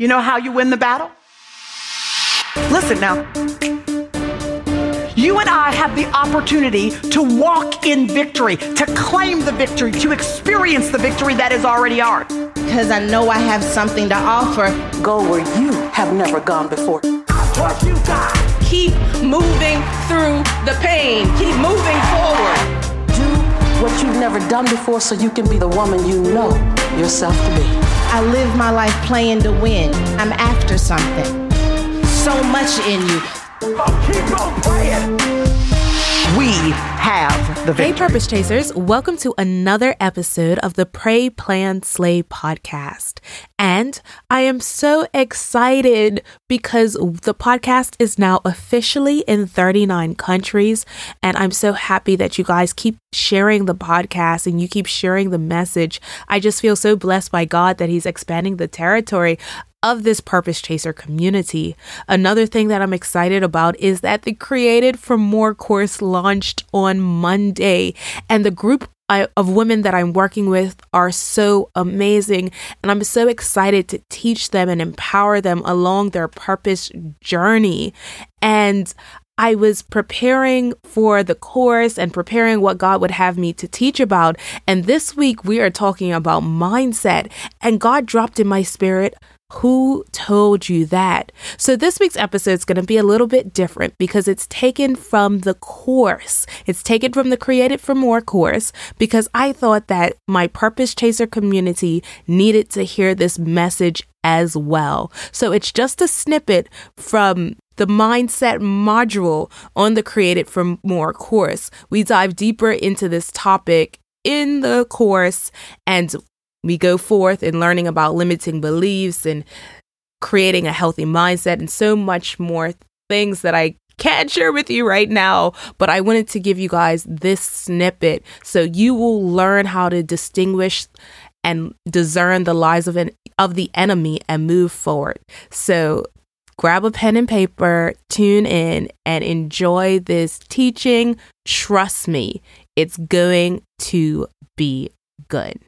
You know how you win the battle? Listen now. You and I have the opportunity to walk in victory, to claim the victory, to experience the victory that is already ours. Because I know I have something to offer. Go where you have never gone before. What you got? Keep moving through the pain. Keep moving forward. Do what you've never done before so you can be the woman you know yourself to be. I live my life playing to win. I'm after something. So much in you. Oh, keep on playing. We have the victory. Hey, Purpose Chasers, welcome to another episode of the Pray, Plan, Slay podcast. And I am so excited because the podcast is now officially in 39 countries. And I'm so happy that you guys keep sharing the podcast and you keep sharing the message. I just feel so blessed by God that He's expanding the territory of this Purpose Chaser community. Another thing that I'm excited about is that the Created for More course launched on Monday, and the group of women that I'm working with are so amazing. And I'm so excited to teach them and empower them along their purpose journey. And I was preparing for the course and preparing what God would have me to teach about. And this week we are talking about mindset. And God dropped in my spirit who told you that? So, this week's episode is going to be a little bit different because it's taken from the course. It's taken from the Created for More course because I thought that my Purpose Chaser community needed to hear this message as well. So, it's just a snippet from the mindset module on the Created for More course. We dive deeper into this topic in the course and we go forth in learning about limiting beliefs and creating a healthy mindset and so much more things that I can't share with you right now, but I wanted to give you guys this snippet so you will learn how to distinguish and discern the lies of an of the enemy and move forward. So grab a pen and paper, tune in and enjoy this teaching. Trust me, it's going to be good.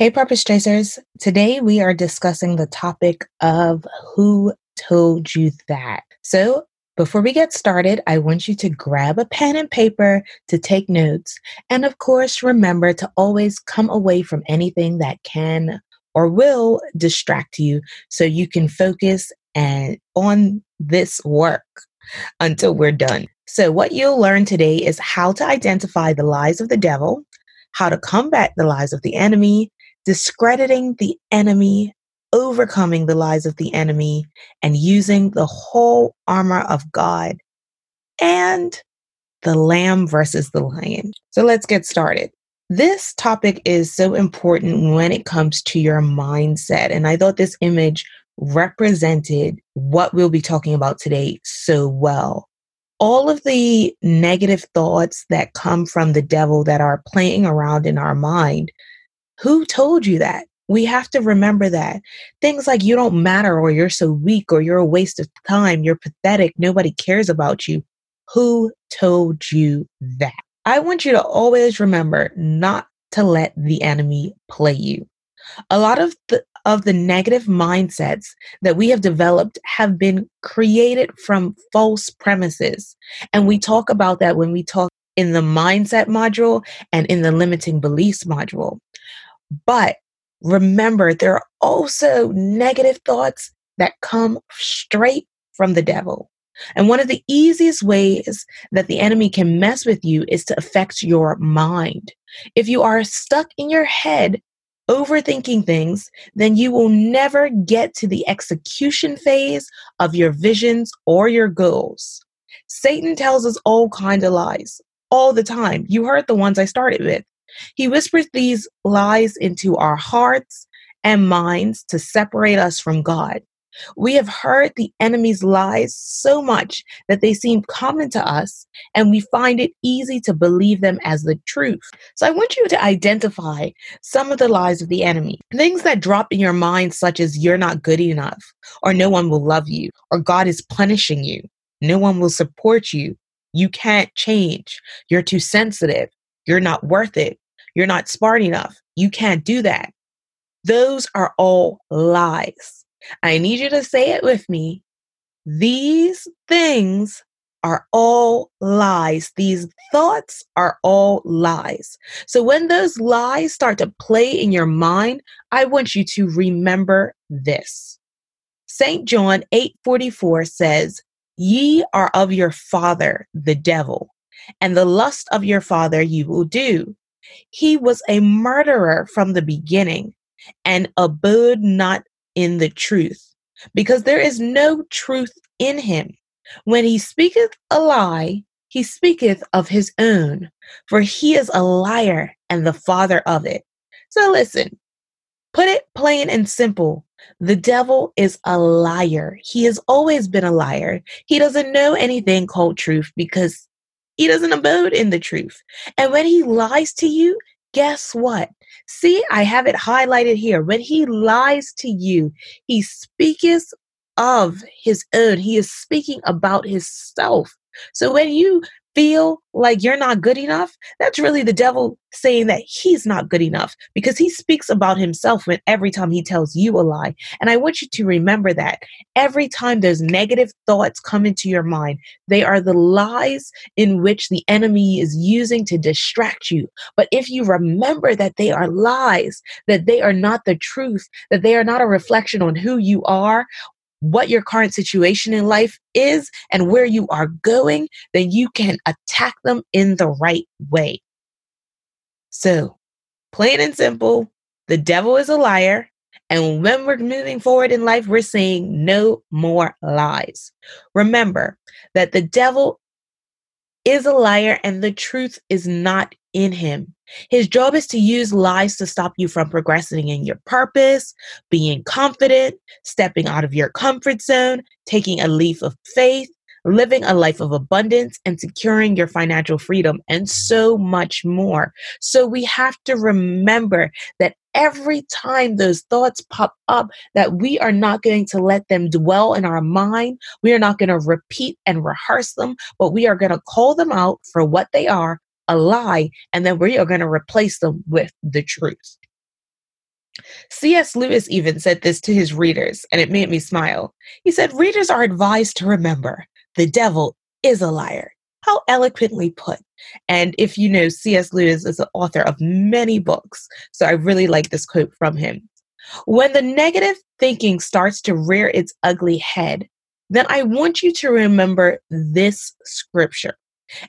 Hey, Purpose Chasers. Today we are discussing the topic of who told you that. So, before we get started, I want you to grab a pen and paper to take notes. And of course, remember to always come away from anything that can or will distract you so you can focus and on this work until we're done. So, what you'll learn today is how to identify the lies of the devil, how to combat the lies of the enemy, discrediting the enemy, overcoming the lies of the enemy, and using the whole armor of God and the lamb versus the lion. So let's get started. This topic is so important when it comes to your mindset. And I thought this image represented what we'll be talking about today so well. All of the negative thoughts that come from the devil that are playing around in our mind who told you that? We have to remember that. Things like you don't matter, or you're so weak, or you're a waste of time, you're pathetic, nobody cares about you. Who told you that? I want you to always remember not to let the enemy play you. A lot of the of the negative mindsets that we have developed have been created from false premises. And we talk about that when we talk in the mindset module and in the limiting beliefs module. But remember, there are also negative thoughts that come straight from the devil. And one of the easiest ways that the enemy can mess with you is to affect your mind. If you are stuck in your head overthinking things, then you will never get to the execution phase of your visions or your goals. Satan tells us all kinds of lies all the time. You heard the ones I started with. He whispers these lies into our hearts and minds to separate us from God. We have heard the enemy's lies so much that they seem common to us, and we find it easy to believe them as the truth. So, I want you to identify some of the lies of the enemy. Things that drop in your mind, such as you're not good enough, or no one will love you, or God is punishing you, no one will support you, you can't change, you're too sensitive, you're not worth it, you're not smart enough. You can't do that. Those are all lies. I need you to say it with me. These things are all lies. These thoughts are all lies. So when those lies start to play in your mind, I want you to remember this. St. John 8:44 says, "Ye are of your father, the devil, and the lust of your father you will do. He was a murderer from the beginning and abode not in the truth, because there is no truth in him. When he speaketh a lie, he speaketh of his own, for he is a liar and the father of it. So listen, put it plain and simple. The devil is a liar. He has always been a liar. He doesn't know anything called truth because he doesn't abode in the truth. And when he lies to you, guess what? See, I have it highlighted here. When he lies to you, he speaketh of his own. He is speaking about himself. So when you feel like you're not good enough, that's really the devil saying that he's not good enough because he speaks about himself when every time he tells you a lie. And I want you to remember that every time those negative thoughts come into your mind, they are the lies in which the enemy is using to distract you. But if you remember that they are lies, that they are not the truth, that they are not a reflection on who you are, what your current situation in life is and where you are going, then you can attack them in the right way. So, plain and simple, the devil is a liar. And when we're moving forward in life, we're saying no more lies. Remember that the devil is a liar and the truth is not in him. His job is to use lies to stop you from progressing in your purpose, being confident, stepping out of your comfort zone, taking a leap of faith, living a life of abundance, and securing your financial freedom, and so much more. So we have to remember that every time those thoughts pop up that we are not going to let them dwell in our mind we are not going to repeat and rehearse them but we are going to call them out for what they are a lie, and then we are going to replace them with the truth. C.S. Lewis even said this to his readers, and it made me smile. He said, Readers are advised to remember the devil is a liar. How eloquently put. And if you know, C.S. Lewis is the author of many books. So I really like this quote from him. When the negative thinking starts to rear its ugly head, then I want you to remember this scripture.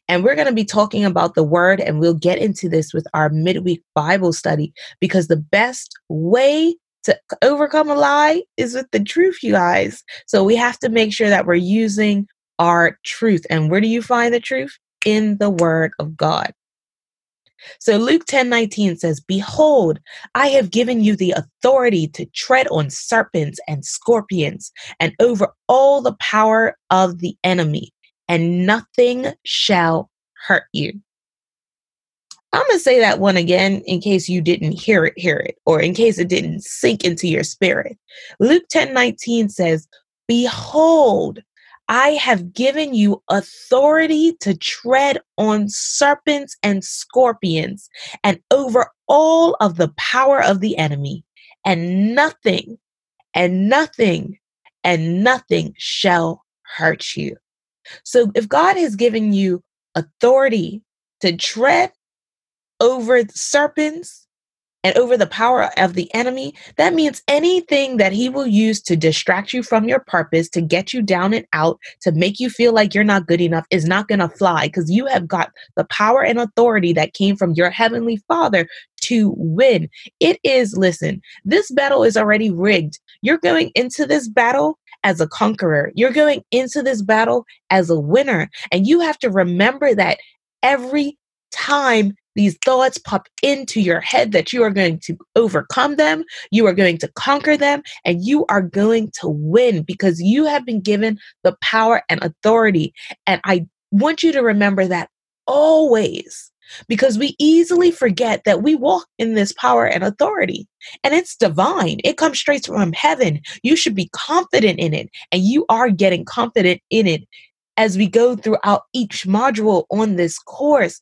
And we're going to be talking about the word, and we'll get into this with our midweek Bible study because the best way to overcome a lie is with the truth, you guys. So we have to make sure that we're using our truth. And where do you find the truth? In the word of God. So Luke 10 19 says, Behold, I have given you the authority to tread on serpents and scorpions and over all the power of the enemy, and nothing shall hurt you. I'm going to say that one again in case you didn't hear it, hear it, or in case it didn't sink into your spirit. Luke 10 19 says, Behold, I have given you authority to tread on serpents and scorpions and over all of the power of the enemy, and nothing, and nothing, and nothing shall hurt you. So if God has given you authority to tread over serpents and over the power of the enemy, that means anything that he will use to distract you from your purpose, to get you down and out, to make you feel like you're not good enough is not going to fly because you have got the power and authority that came from your heavenly father to win. It is, listen, this battle is already rigged. You're going into this battle as a conqueror. You're going into this battle as a winner. And you have to remember that every time these thoughts pop into your head that you are going to overcome them, you are going to conquer them, and you are going to win because you have been given the power and authority. And I want you to remember that always because we easily forget that we walk in this power and authority and it's divine. It comes straight from heaven. You should be confident in it and you are getting confident in it as we go throughout each module on this course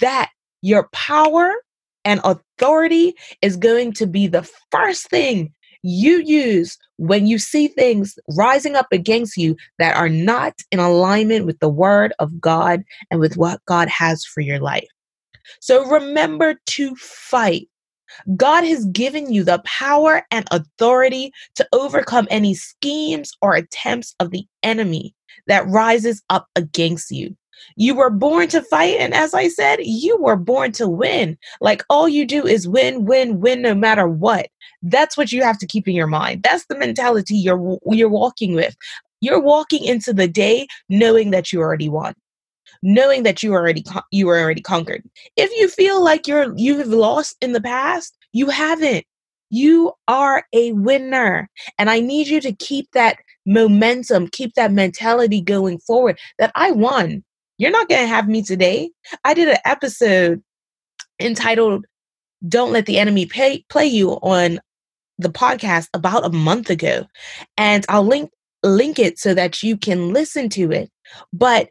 that your power and authority is going to be the first thing you use when you see things rising up against you that are not in alignment with the word of God and with what God has for your life. So remember to fight. God has given you the power and authority to overcome any schemes or attempts of the enemy that rises up against you. You were born to fight. And as I said, you were born to win. Like all you do is win, win, win, no matter what. That's what you have to keep in your mind. That's the mentality you're, you're walking with. You're walking into the day knowing that you already won knowing that you already you were already conquered. If you feel like you're you have lost in the past, you haven't. You are a winner. And I need you to keep that momentum, keep that mentality going forward that I won. You're not going to have me today. I did an episode entitled Don't Let the Enemy Pay, Play You on the podcast about a month ago. And I'll link link it so that you can listen to it. But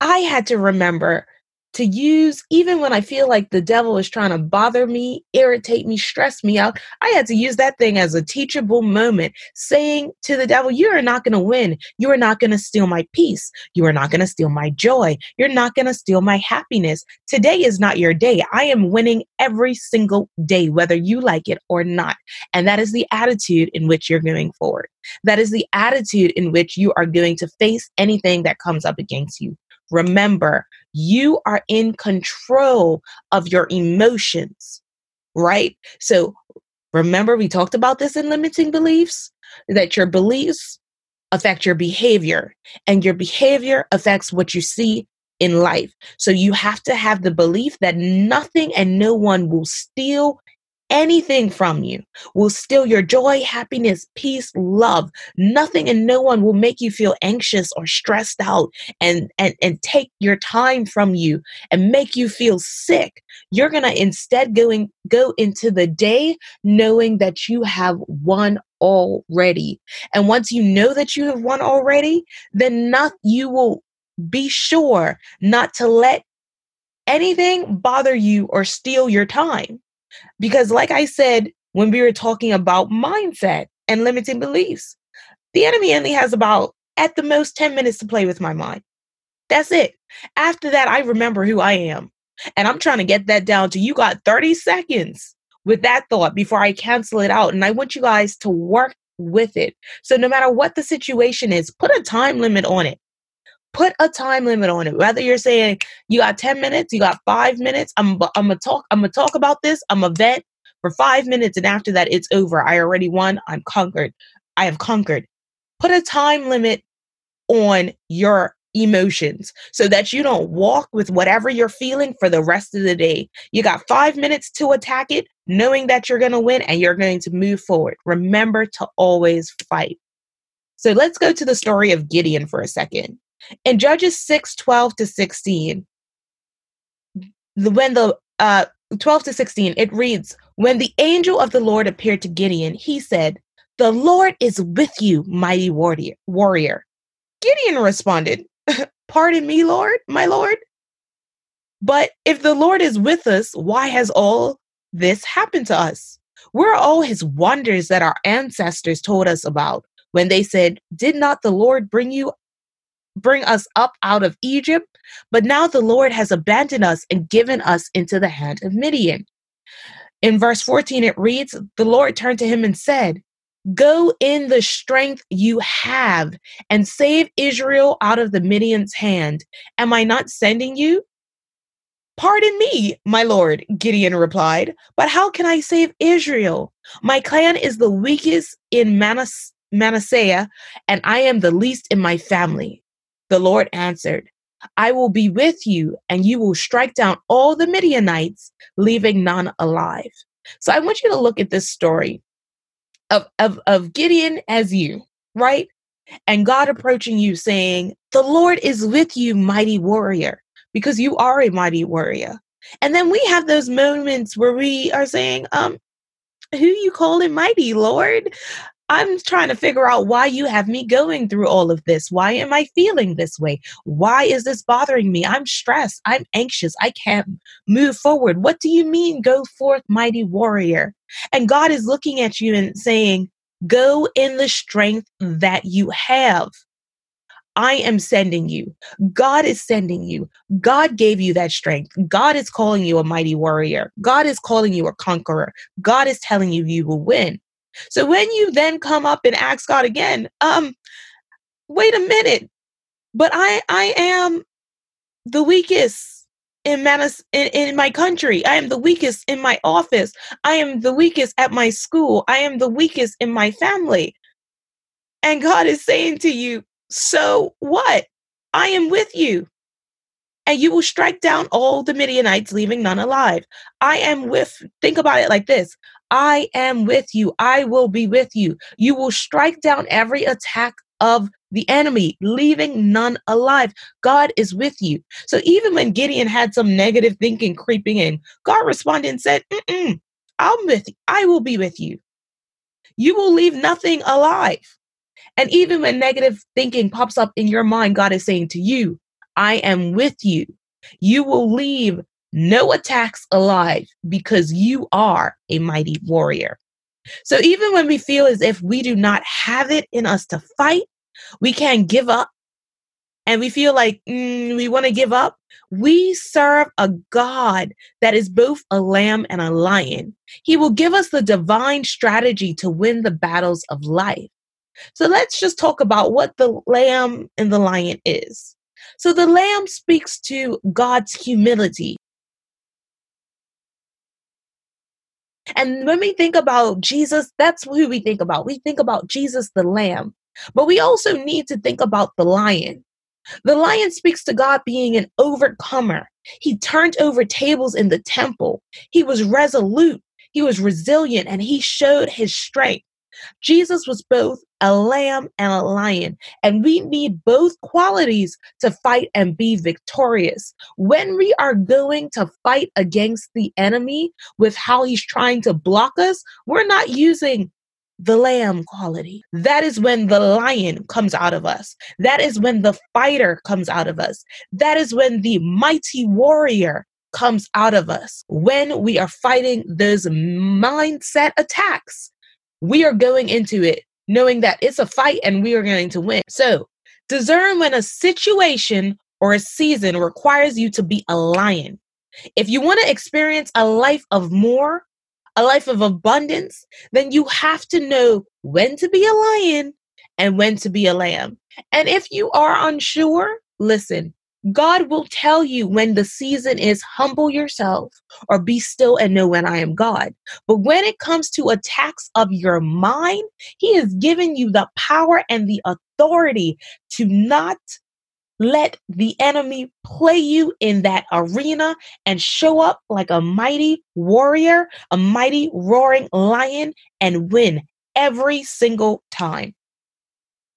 I had to remember to use even when I feel like the devil is trying to bother me, irritate me, stress me out. I had to use that thing as a teachable moment, saying to the devil, You are not going to win. You are not going to steal my peace. You are not going to steal my joy. You're not going to steal my happiness. Today is not your day. I am winning every single day, whether you like it or not. And that is the attitude in which you're going forward. That is the attitude in which you are going to face anything that comes up against you. Remember, you are in control of your emotions, right? So remember, we talked about this in limiting beliefs that your beliefs affect your behavior, and your behavior affects what you see in life. So you have to have the belief that nothing and no one will steal anything from you will steal your joy, happiness, peace, love. Nothing and no one will make you feel anxious or stressed out and, and, and take your time from you and make you feel sick. You're going to instead going, go into the day knowing that you have won already. And once you know that you have won already, then not, you will be sure not to let anything bother you or steal your time. Because, like I said, when we were talking about mindset and limiting beliefs, the enemy only has about, at the most, 10 minutes to play with my mind. That's it. After that, I remember who I am. And I'm trying to get that down to you got 30 seconds with that thought before I cancel it out. And I want you guys to work with it. So, no matter what the situation is, put a time limit on it. Put a time limit on it. Whether you're saying you got 10 minutes, you got five minutes, I'm, I'm gonna talk, I'm gonna talk about this, I'm a vet for five minutes, and after that, it's over. I already won, I'm conquered. I have conquered. Put a time limit on your emotions so that you don't walk with whatever you're feeling for the rest of the day. You got five minutes to attack it, knowing that you're going to win and you're going to move forward. Remember to always fight. So let's go to the story of Gideon for a second. In Judges 6 12 to 16, the, when the uh, 12 to 16, it reads, When the angel of the Lord appeared to Gideon, he said, The Lord is with you, mighty warrior. warrior. Gideon responded, Pardon me, Lord, my Lord. But if the Lord is with us, why has all this happened to us? Where are all his wonders that our ancestors told us about when they said, Did not the Lord bring you bring us up out of Egypt, but now the Lord has abandoned us and given us into the hand of Midian. In verse 14, it reads, The Lord turned to him and said, Go in the strength you have and save Israel out of the Midian's hand. Am I not sending you? Pardon me, my lord, Gideon replied, but how can I save Israel? My clan is the weakest in Manas- Manasseh, and I am the least in my family. The Lord answered, I will be with you, and you will strike down all the Midianites, leaving none alive. So I want you to look at this story of, of, of Gideon as you, right? And God approaching you saying, The Lord is with you, mighty warrior, because you are a mighty warrior. And then we have those moments where we are saying, um, who you calling mighty, Lord? I'm trying to figure out why you have me going through all of this. Why am I feeling this way? Why is this bothering me? I'm stressed. I'm anxious. I can't move forward. What do you mean, go forth, mighty warrior? And God is looking at you and saying, Go in the strength that you have. I am sending you. God is sending you. God gave you that strength. God is calling you a mighty warrior. God is calling you a conqueror. God is telling you you will win. So when you then come up and ask God again, um, wait a minute, but I I am the weakest in manas in, in my country. I am the weakest in my office. I am the weakest at my school. I am the weakest in my family. And God is saying to you, so what? I am with you. And you will strike down all the Midianites, leaving none alive. I am with, think about it like this I am with you. I will be with you. You will strike down every attack of the enemy, leaving none alive. God is with you. So even when Gideon had some negative thinking creeping in, God responded and said, Mm-mm, I'm with you. I will be with you. You will leave nothing alive. And even when negative thinking pops up in your mind, God is saying to you, I am with you. You will leave no attacks alive because you are a mighty warrior. So even when we feel as if we do not have it in us to fight, we can't give up, and we feel like mm, we want to give up, we serve a God that is both a lamb and a lion. He will give us the divine strategy to win the battles of life. So let's just talk about what the lamb and the lion is. So the lamb speaks to God's humility. And when we think about Jesus, that's who we think about. We think about Jesus the lamb. But we also need to think about the lion. The lion speaks to God being an overcomer. He turned over tables in the temple. He was resolute, he was resilient, and he showed his strength. Jesus was both a lamb and a lion, and we need both qualities to fight and be victorious. When we are going to fight against the enemy with how he's trying to block us, we're not using the lamb quality. That is when the lion comes out of us. That is when the fighter comes out of us. That is when the mighty warrior comes out of us. When we are fighting those mindset attacks, we are going into it knowing that it's a fight and we are going to win. So, discern when a situation or a season requires you to be a lion. If you want to experience a life of more, a life of abundance, then you have to know when to be a lion and when to be a lamb. And if you are unsure, listen, God will tell you when the season is humble yourself or be still and know when I am God. But when it comes to attacks of your mind, He has given you the power and the authority to not let the enemy play you in that arena and show up like a mighty warrior, a mighty roaring lion, and win every single time.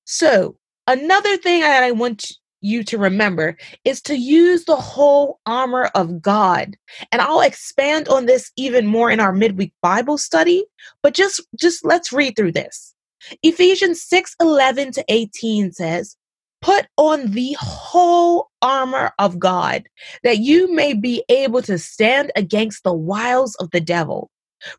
So, another thing that I want you to remember is to use the whole armor of God. And I'll expand on this even more in our midweek Bible study, but just just let's read through this. Ephesians 6 11 to 18 says, Put on the whole armor of God that you may be able to stand against the wiles of the devil.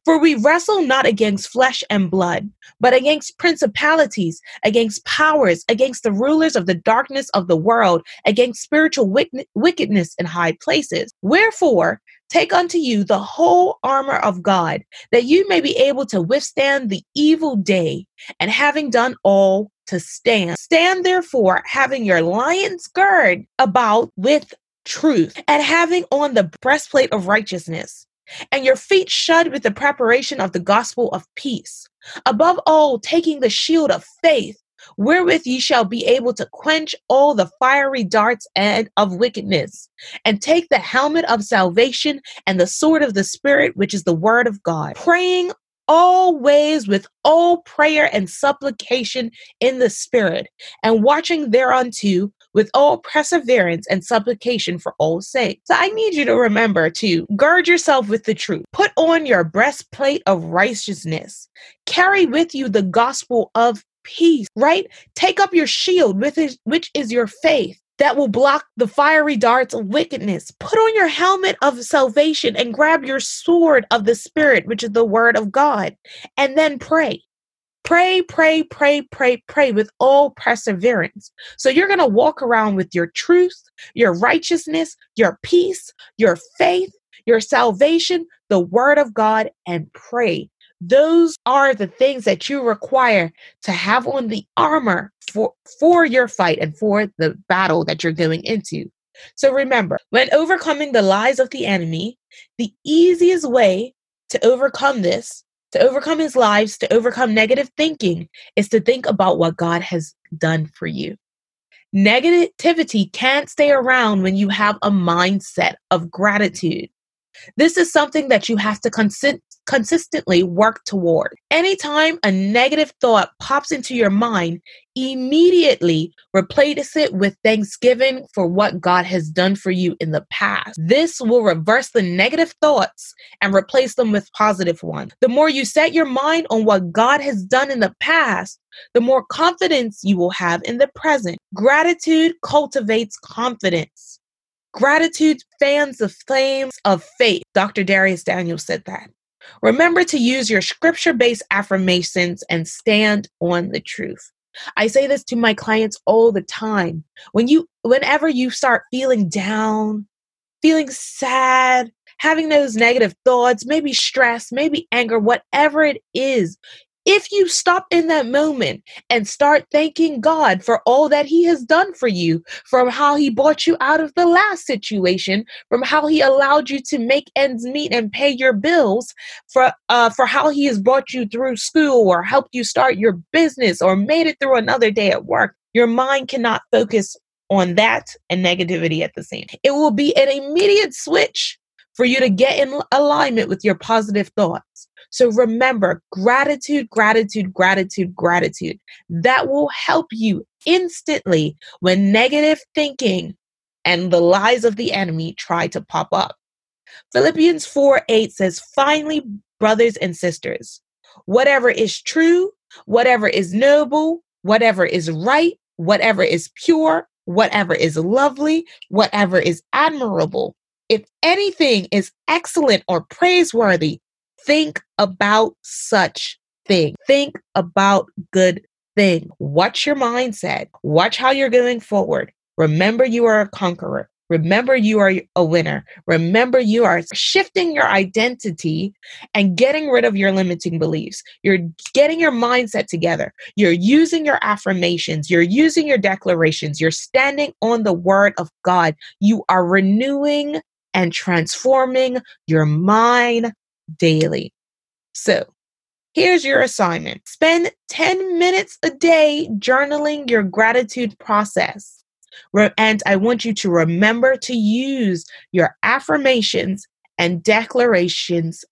For we wrestle not against flesh and blood, but against principalities, against powers, against the rulers of the darkness of the world, against spiritual wickedness in high places. Wherefore, take unto you the whole armor of God, that you may be able to withstand the evil day, and having done all, to stand. Stand therefore, having your lion's gird about with truth, and having on the breastplate of righteousness, and your feet shod with the preparation of the gospel of peace. Above all, taking the shield of faith, wherewith ye shall be able to quench all the fiery darts and of wickedness, and take the helmet of salvation and the sword of the Spirit, which is the word of God, praying always with all prayer and supplication in the Spirit, and watching thereunto with all perseverance and supplication for all saints. So I need you to remember to gird yourself with the truth, put on your breastplate of righteousness, carry with you the gospel of peace, right? Take up your shield, with it, which is your faith that will block the fiery darts of wickedness. Put on your helmet of salvation and grab your sword of the Spirit, which is the word of God, and then pray. Pray, pray, pray, pray, pray with all perseverance. So you're going to walk around with your truth, your righteousness, your peace, your faith, your salvation, the word of God, and pray. Those are the things that you require to have on the armor for, for your fight and for the battle that you're going into. So remember, when overcoming the lies of the enemy, the easiest way to overcome this, to overcome his lives, to overcome negative thinking, is to think about what God has done for you. Negativity can't stay around when you have a mindset of gratitude. This is something that you have to consi- consistently work toward. Anytime a negative thought pops into your mind, immediately replace it with thanksgiving for what God has done for you in the past. This will reverse the negative thoughts and replace them with positive ones. The more you set your mind on what God has done in the past, the more confidence you will have in the present. Gratitude cultivates confidence. Gratitude fans the flames of faith. Dr. Dharius Daniel said that. Remember to use your scripture based affirmations and stand on the truth. I say this to my clients all the time. When you whenever you start feeling down, feeling sad, having those negative thoughts, maybe stress, maybe anger, whatever it is, if you stop in that moment and start thanking God for all that He has done for you, from how He brought you out of the last situation, from how He allowed you to make ends meet and pay your bills, for uh, for how He has brought you through school or helped you start your business or made it through another day at work, your mind cannot focus on that and negativity at the same. It will be an immediate switch for you to get in alignment with your positive thoughts. So remember gratitude, gratitude, gratitude, gratitude. That will help you instantly when negative thinking and the lies of the enemy try to pop up. Philippians 4 8 says, Finally, brothers and sisters, whatever is true, whatever is noble, whatever is right, whatever is pure, whatever is lovely, whatever is admirable, if anything is excellent or praiseworthy, think about such thing. Think about good thing. Watch your mindset. Watch how you're going forward. Remember you are a conqueror. Remember you are a winner. Remember you are shifting your identity and getting rid of your limiting beliefs. You're getting your mindset together. You're using your affirmations. You're using your declarations. You're standing on the word of God. You are renewing and transforming your mind daily. So, here's your assignment spend 10 minutes a day journaling your gratitude process. And I want you to remember to use your affirmations and declarations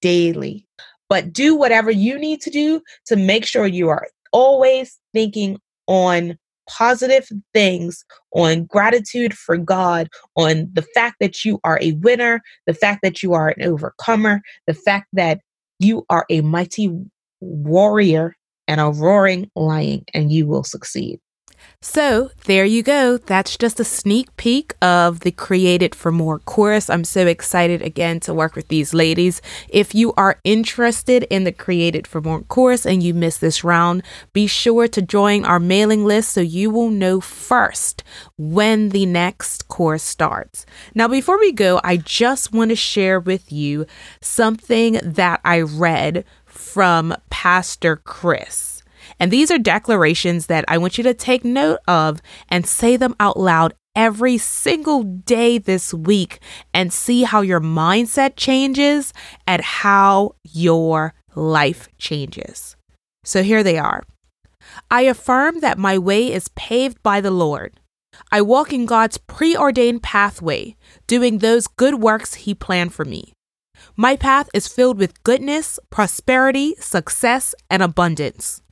daily. But do whatever you need to do to make sure you are always thinking on positive things, on gratitude for God, on the fact that you are a winner, the fact that you are an overcomer, the fact that you are a mighty warrior and a roaring lion, and you will succeed. So, there you go. That's just a sneak peek of the Created for More course. I'm so excited again to work with these ladies. If you are interested in the Created for More course and you missed this round, be sure to join our mailing list so you will know first when the next course starts. Now, before we go, I just want to share with you something that I read from Pastor Chris. And these are declarations that I want you to take note of and say them out loud every single day this week and see how your mindset changes and how your life changes. So here they are. I affirm that my way is paved by the Lord. I walk in God's preordained pathway, doing those good works He planned for me. My path is filled with goodness, prosperity, success, and abundance.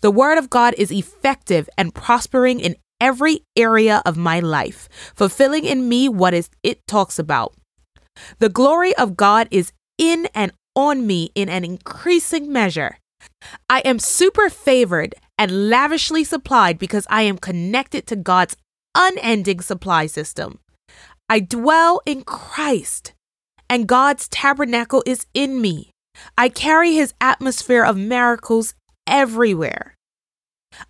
The Word of God is effective and prospering in every area of my life, fulfilling in me what is it talks about. The glory of God is in and on me in an increasing measure. I am super favored and lavishly supplied because I am connected to God's unending supply system. I dwell in Christ, and God's tabernacle is in me. I carry his atmosphere of miracles everywhere.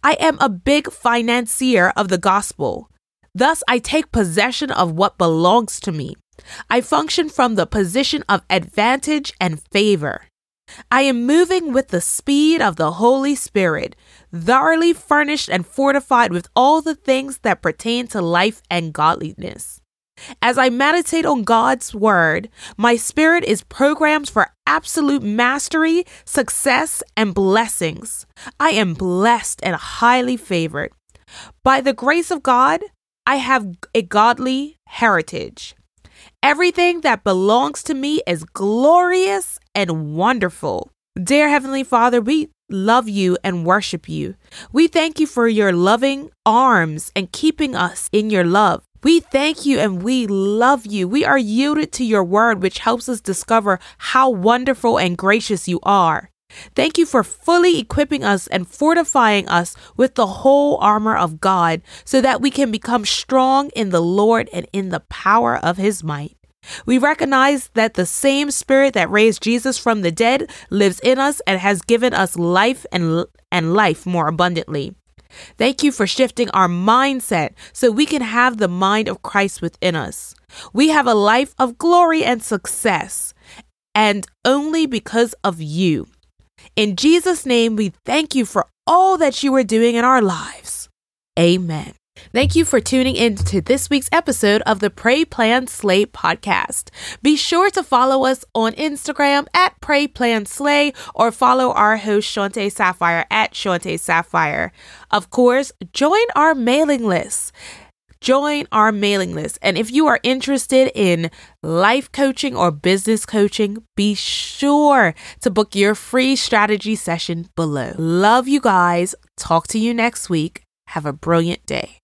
I am a big financier of the gospel. Thus, I take possession of what belongs to me. I function from the position of advantage and favor. I am moving with the speed of the Holy Spirit, thoroughly furnished and fortified with all the things that pertain to life and godliness. As I meditate on God's Word, my spirit is programmed for absolute mastery, success, and blessings. I am blessed and highly favored. By the grace of God, I have a godly heritage. Everything that belongs to me is glorious and wonderful. Dear Heavenly Father, we love you and worship you. We thank you for your loving arms and keeping us in your love. We thank you and we love you. We are yielded to your word, which helps us discover how wonderful and gracious you are. Thank you for fully equipping us and fortifying us with the whole armor of God so that we can become strong in the Lord and in the power of his might. We recognize that the same spirit that raised Jesus from the dead lives in us and has given us life and, and life more abundantly. Thank you for shifting our mindset so we can have the mind of Christ within us. We have a life of glory and success, and only because of you. In Jesus' name, we thank you for all that you are doing in our lives. Amen. Thank you for tuning in to this week's episode of the Pray Plan Slay podcast. Be sure to follow us on Instagram at Pray Plan Slay or follow our host Shante Sapphire at Shante Sapphire. Of course, join our mailing list. Join our mailing list. And if you are interested in life coaching or business coaching, be sure to book your free strategy session below. Love you guys. Talk to you next week. Have a brilliant day.